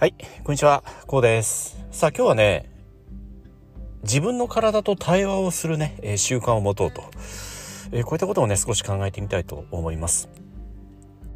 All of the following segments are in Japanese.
はい、こんにちは、こうです。さあ今日はね、自分の体と対話をするね、えー、習慣を持とうと、えー、こういったことをね、少し考えてみたいと思います。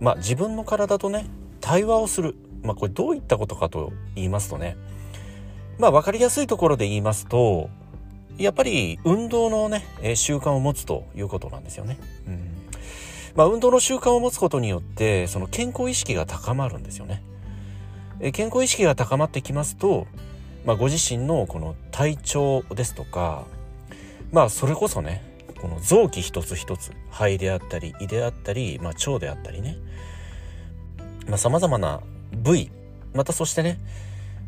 まあ自分の体とね、対話をする。まあこれどういったことかと言いますとね、まあ分かりやすいところで言いますと、やっぱり運動のね、えー、習慣を持つということなんですよね。うん。まあ運動の習慣を持つことによって、その健康意識が高まるんですよね。え健康意識が高まってきますと、まあ、ご自身のこの体調ですとかまあそれこそねこの臓器一つ一つ肺であったり胃であったり、まあ、腸であったりねさまざ、まな部位またそしてね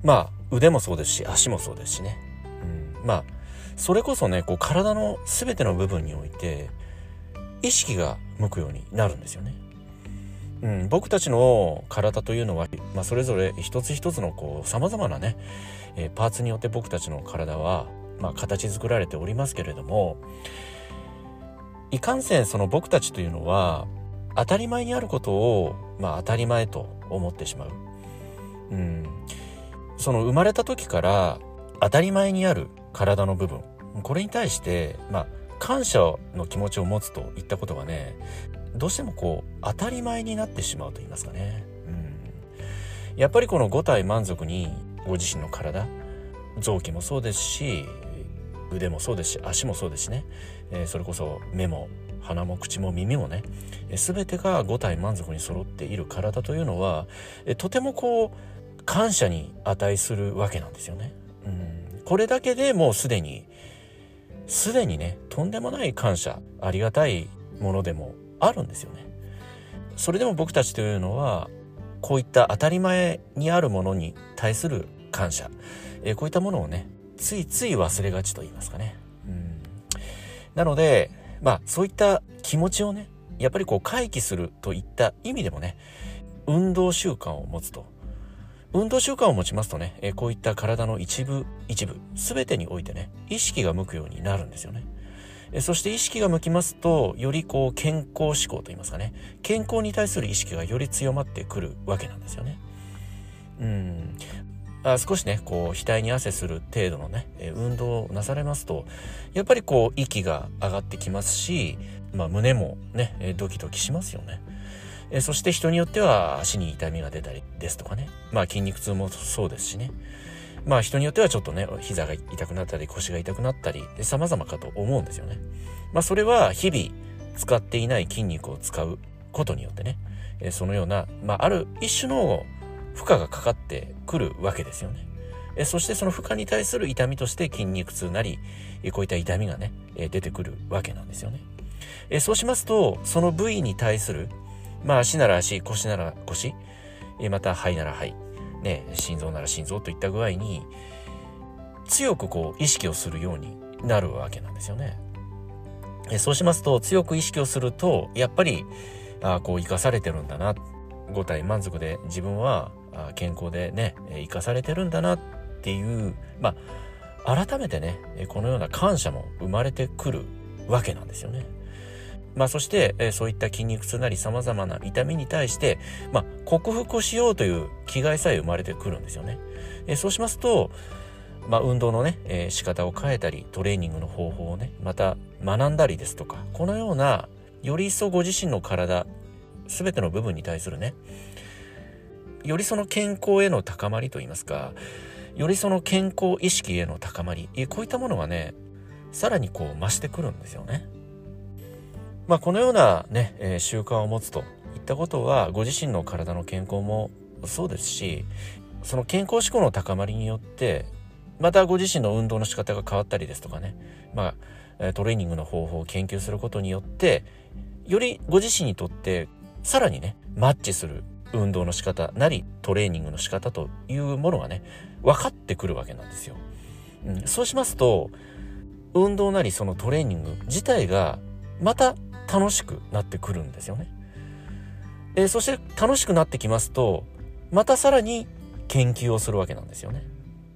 まあ腕もそうですし足もそうですしね、うん、まあそれこそねこう体の全ての部分において意識が向くようになるんですよね。うん、僕たちの体というのは、まあ、それぞれ一つ一つのこう様々なね、えー、パーツによって僕たちの体は、まあ、形作られておりますけれどもいかんせんその僕たちというのは当たり前にあることを、まあ、当たり前と思ってしまう。うん、その生まれた時から当たり前にある体の部分。これに対して、まあ、感謝の気持ちを持つといったことがねどうしてもこう当たり前になってしまうと言いますかね。うん、やっぱりこの五体満足にご自身の体臓器もそうですし腕もそうですし足もそうですしね、えー、それこそ目も鼻も口も耳もね、えー、全てが五体満足に揃っている体というのは、えー、とてもこう感謝に値するわけなんですよね。うん、これだけでもうすでにすでにねとんでもない感謝ありがたいものでもあるんですよね。それでも僕たちというのはこういった当たり前にあるものに対する感謝、えー、こういったものをねついつい忘れがちと言いますかね。うん、なのでまあそういった気持ちをねやっぱりこう回帰するといった意味でもね運動習慣を持つと運動習慣を持ちますとね、え、こういった体の一部一部全てにおいてね意識が向くようになるんですよね。そして意識が向きますと、よりこう健康志向といいますかね、健康に対する意識がより強まってくるわけなんですよね。うん。あ少しね、こう、額に汗する程度のね、運動をなされますと、やっぱりこう、息が上がってきますし、まあ、胸もね、ドキドキしますよね。そして人によっては足に痛みが出たりですとかね。まあ筋肉痛もそうですしね。まあ人によってはちょっとね、膝が痛くなったり腰が痛くなったり、様々かと思うんですよね。まあそれは日々使っていない筋肉を使うことによってね、そのような、まあある一種の負荷がかかってくるわけですよね。そしてその負荷に対する痛みとして筋肉痛なり、こういった痛みがね、出てくるわけなんですよね。そうしますと、その部位に対する、まあ足なら足、腰なら腰、また肺なら肺、ね、心臓なら心臓といった具合に強くこう意識をするようになるわけなんですよね。そうしますと強く意識をするとやっぱりあこう生かされてるんだな五体満足で自分は健康でね生かされてるんだなっていうまあ改めてねこのような感謝も生まれてくるわけなんですよね。まあ、そして、えそういった筋肉痛なり様々な痛みに対して、まあ、克服しようという気概さえ生まれてくるんですよね。えそうしますと、まあ、運動のね、えー、仕方を変えたり、トレーニングの方法をね、また学んだりですとか、このような、より一層ご自身の体、すべての部分に対するね、よりその健康への高まりといいますか、よりその健康意識への高まり、こういったものがね、さらにこう増してくるんですよね。まあ、このようなね、えー、習慣を持つといったことは、ご自身の体の健康もそうですし、その健康志向の高まりによって、またご自身の運動の仕方が変わったりですとかね、まあ、トレーニングの方法を研究することによって、よりご自身にとってさらにね、マッチする運動の仕方なり、トレーニングの仕方というものがね、分かってくるわけなんですよ。うん、そうしますと、運動なりそのトレーニング自体がまた楽しくなってくるんですよね。えー、そして楽しくなってきますと、またさらに研究をするわけなんですよね。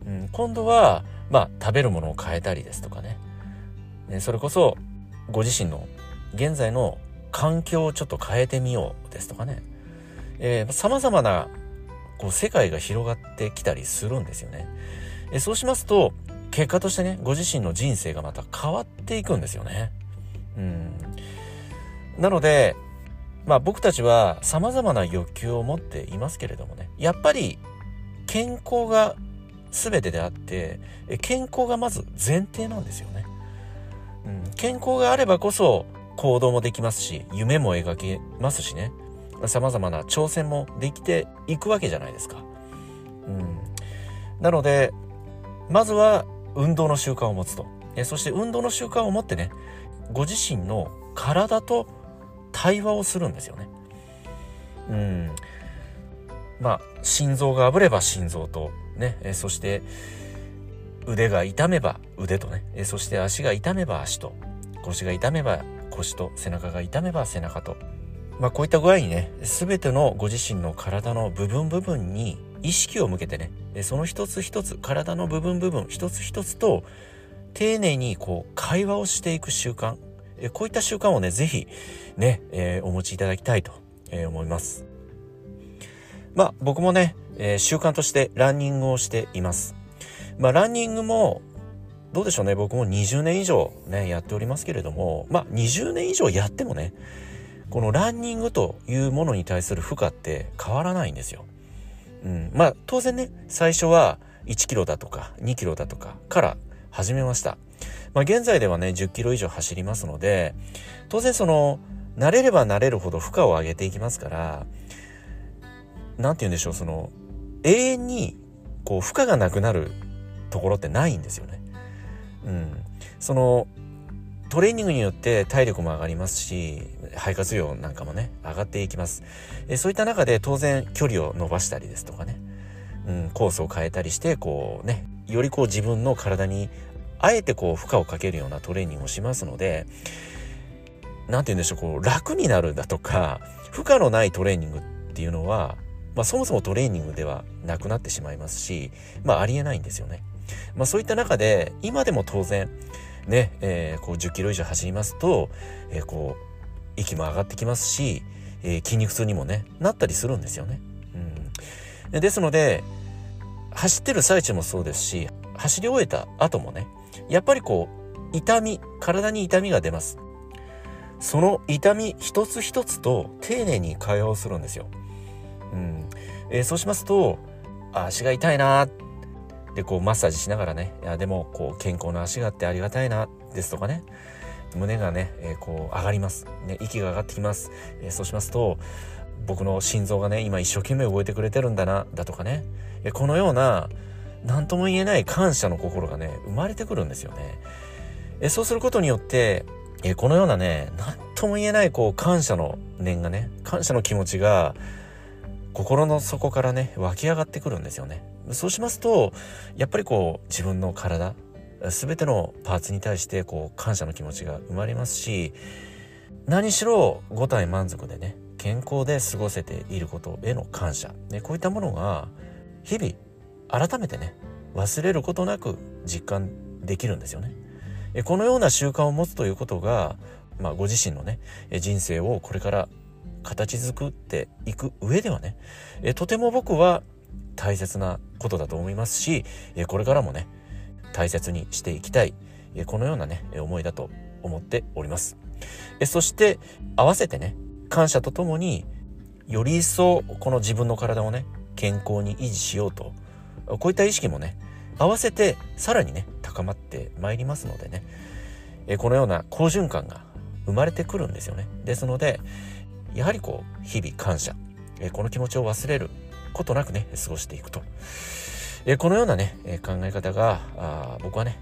うん、今度は、まあ、食べるものを変えたりですとかね。ねそれこそ、ご自身の現在の環境をちょっと変えてみようですとかね。えー、様々なこう世界が広がってきたりするんですよね。えそうしますと結果としてねご自身の人生がまた変わっていくんですよね。うん、なのでまあ僕たちは様々な欲求を持っていますけれどもね。やっぱり健康が全てであって健康がまず前提なんですよね。うん、健康があればこそ行動もできますし夢も描けますしね。様々な挑戦もできていくわけじゃないですか。うん、なのでまずは運動の習慣を持つと。そして運動の習慣を持ってねご自身の体と対話をするんですよね。うん、まあ心臓があぶれば心臓とねえそして腕が痛めば腕とねえそして足が痛めば足と腰が痛めば腰と背中が痛めば背中とまあこういった具合にね全てのご自身の体の部分部分に意識を向けてねその一つ一つ体の部分部分一つ一つと丁寧にこう会話をしていく習慣えこういった習慣をね是非ね、えー、お持ちいただきたいとえ思いますまあ僕もね、えー、習慣としてランニングをしていますまあランニングもどうでしょうね僕も20年以上ねやっておりますけれどもまあ20年以上やってもねこのランニングというものに対する負荷って変わらないんですよ。うん、まあ当然ね最初は1キロだとか2キロだとかから始めました。まあ現在ではね10キロ以上走りますので当然その慣れれば慣れるほど負荷を上げていきますから何て言うんでしょうその永遠にこう負荷がなくなるところってないんですよね。うん、そのトレーニングによって体力も上がりますし肺活量なんかもね上がっていきます。えそういった中で当然距離を伸ばしたりですとかね、うん、コースを変えたりしてこうねよりこう自分の体にあえてこう負荷をかけるようなトレーニングをしますので何て言うんでしょうこう楽になるだとか負荷のないトレーニングっていうのは、まあ、そもそもトレーニングではなくなってしまいますし、まあ、ありえないんですよね。まあ、そういった中で今でも当然ね、えー、こう10キロ以上走りますと、えー、こう息も上がってきますし、えー、筋肉痛にもねなったりするんですよね。うん、ですので走ってる最中もそうですし走り終えた後もねやっぱりこう痛み体に痛みが出ます。その痛み一つ一つと丁寧に会話をするんですよ。うんえー、そうしますと足が痛いなでこうマッサージしながらねいやでもこう健康な足があってありがたいなですとかね胸がね、えー、こう上がります、ね、息が上がってきます、えー、そうしますと僕の心臓がね今一生懸命動いてくれてるんだなだとかね、えー、このような何とも言えない感謝の心がね生まれてくるんですよね、えそうすることによって、えこのようなね何とも言えないこう感謝の念がね感謝の気持ちが心の底からね湧き上がってくるんですよね。そうしますとやっぱりこう自分の体全てのパーツに対してこう感謝の気持ちが生まれますし何しろ五体満足でね健康で過ごせていることへの感謝、ね、こういったものが日々改めてね忘れることなく実感できるんですよね。このような習慣を持つということが、まあ、ご自身のね人生をこれから形作っていく上ではねとても僕は大切なことだと思いますしこれからもね大切にしていきたいこのようなね思いだと思っておりますそして合わせてね感謝とともにより一層この自分の体をね健康に維持しようとこういった意識もね合わせてさらにね高まってまいりますのでね。えこのような好循環が生まれてくるんですよね。ですのでやはりこう日々感謝。えこの気持ちを忘れることなくね過ごしていくと。えこのようなね、考え方があ僕はね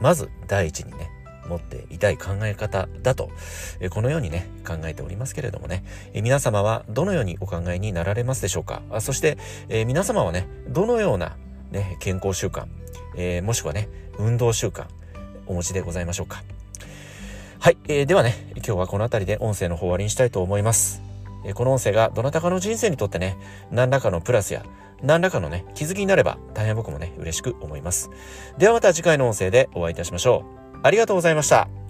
まず第一にね持っていたい考え方だと、えこのようにね考えておりますけれどもね、え皆様はどのようにお考えになられますでしょうか？あそして、え皆様はねどのような、ね、健康習慣、えもしくはね運動習慣お持ちでございましょうか？はい、えー、ではね今日はこの辺りで音声の方終わりにしたいと思いますこの音声がどなたかの人生にとってね何らかのプラスや何らかのね、気づきになれば大変僕もね、嬉しく思います。ではまた次回の音声でお会いいたしましょう。ありがとうございました。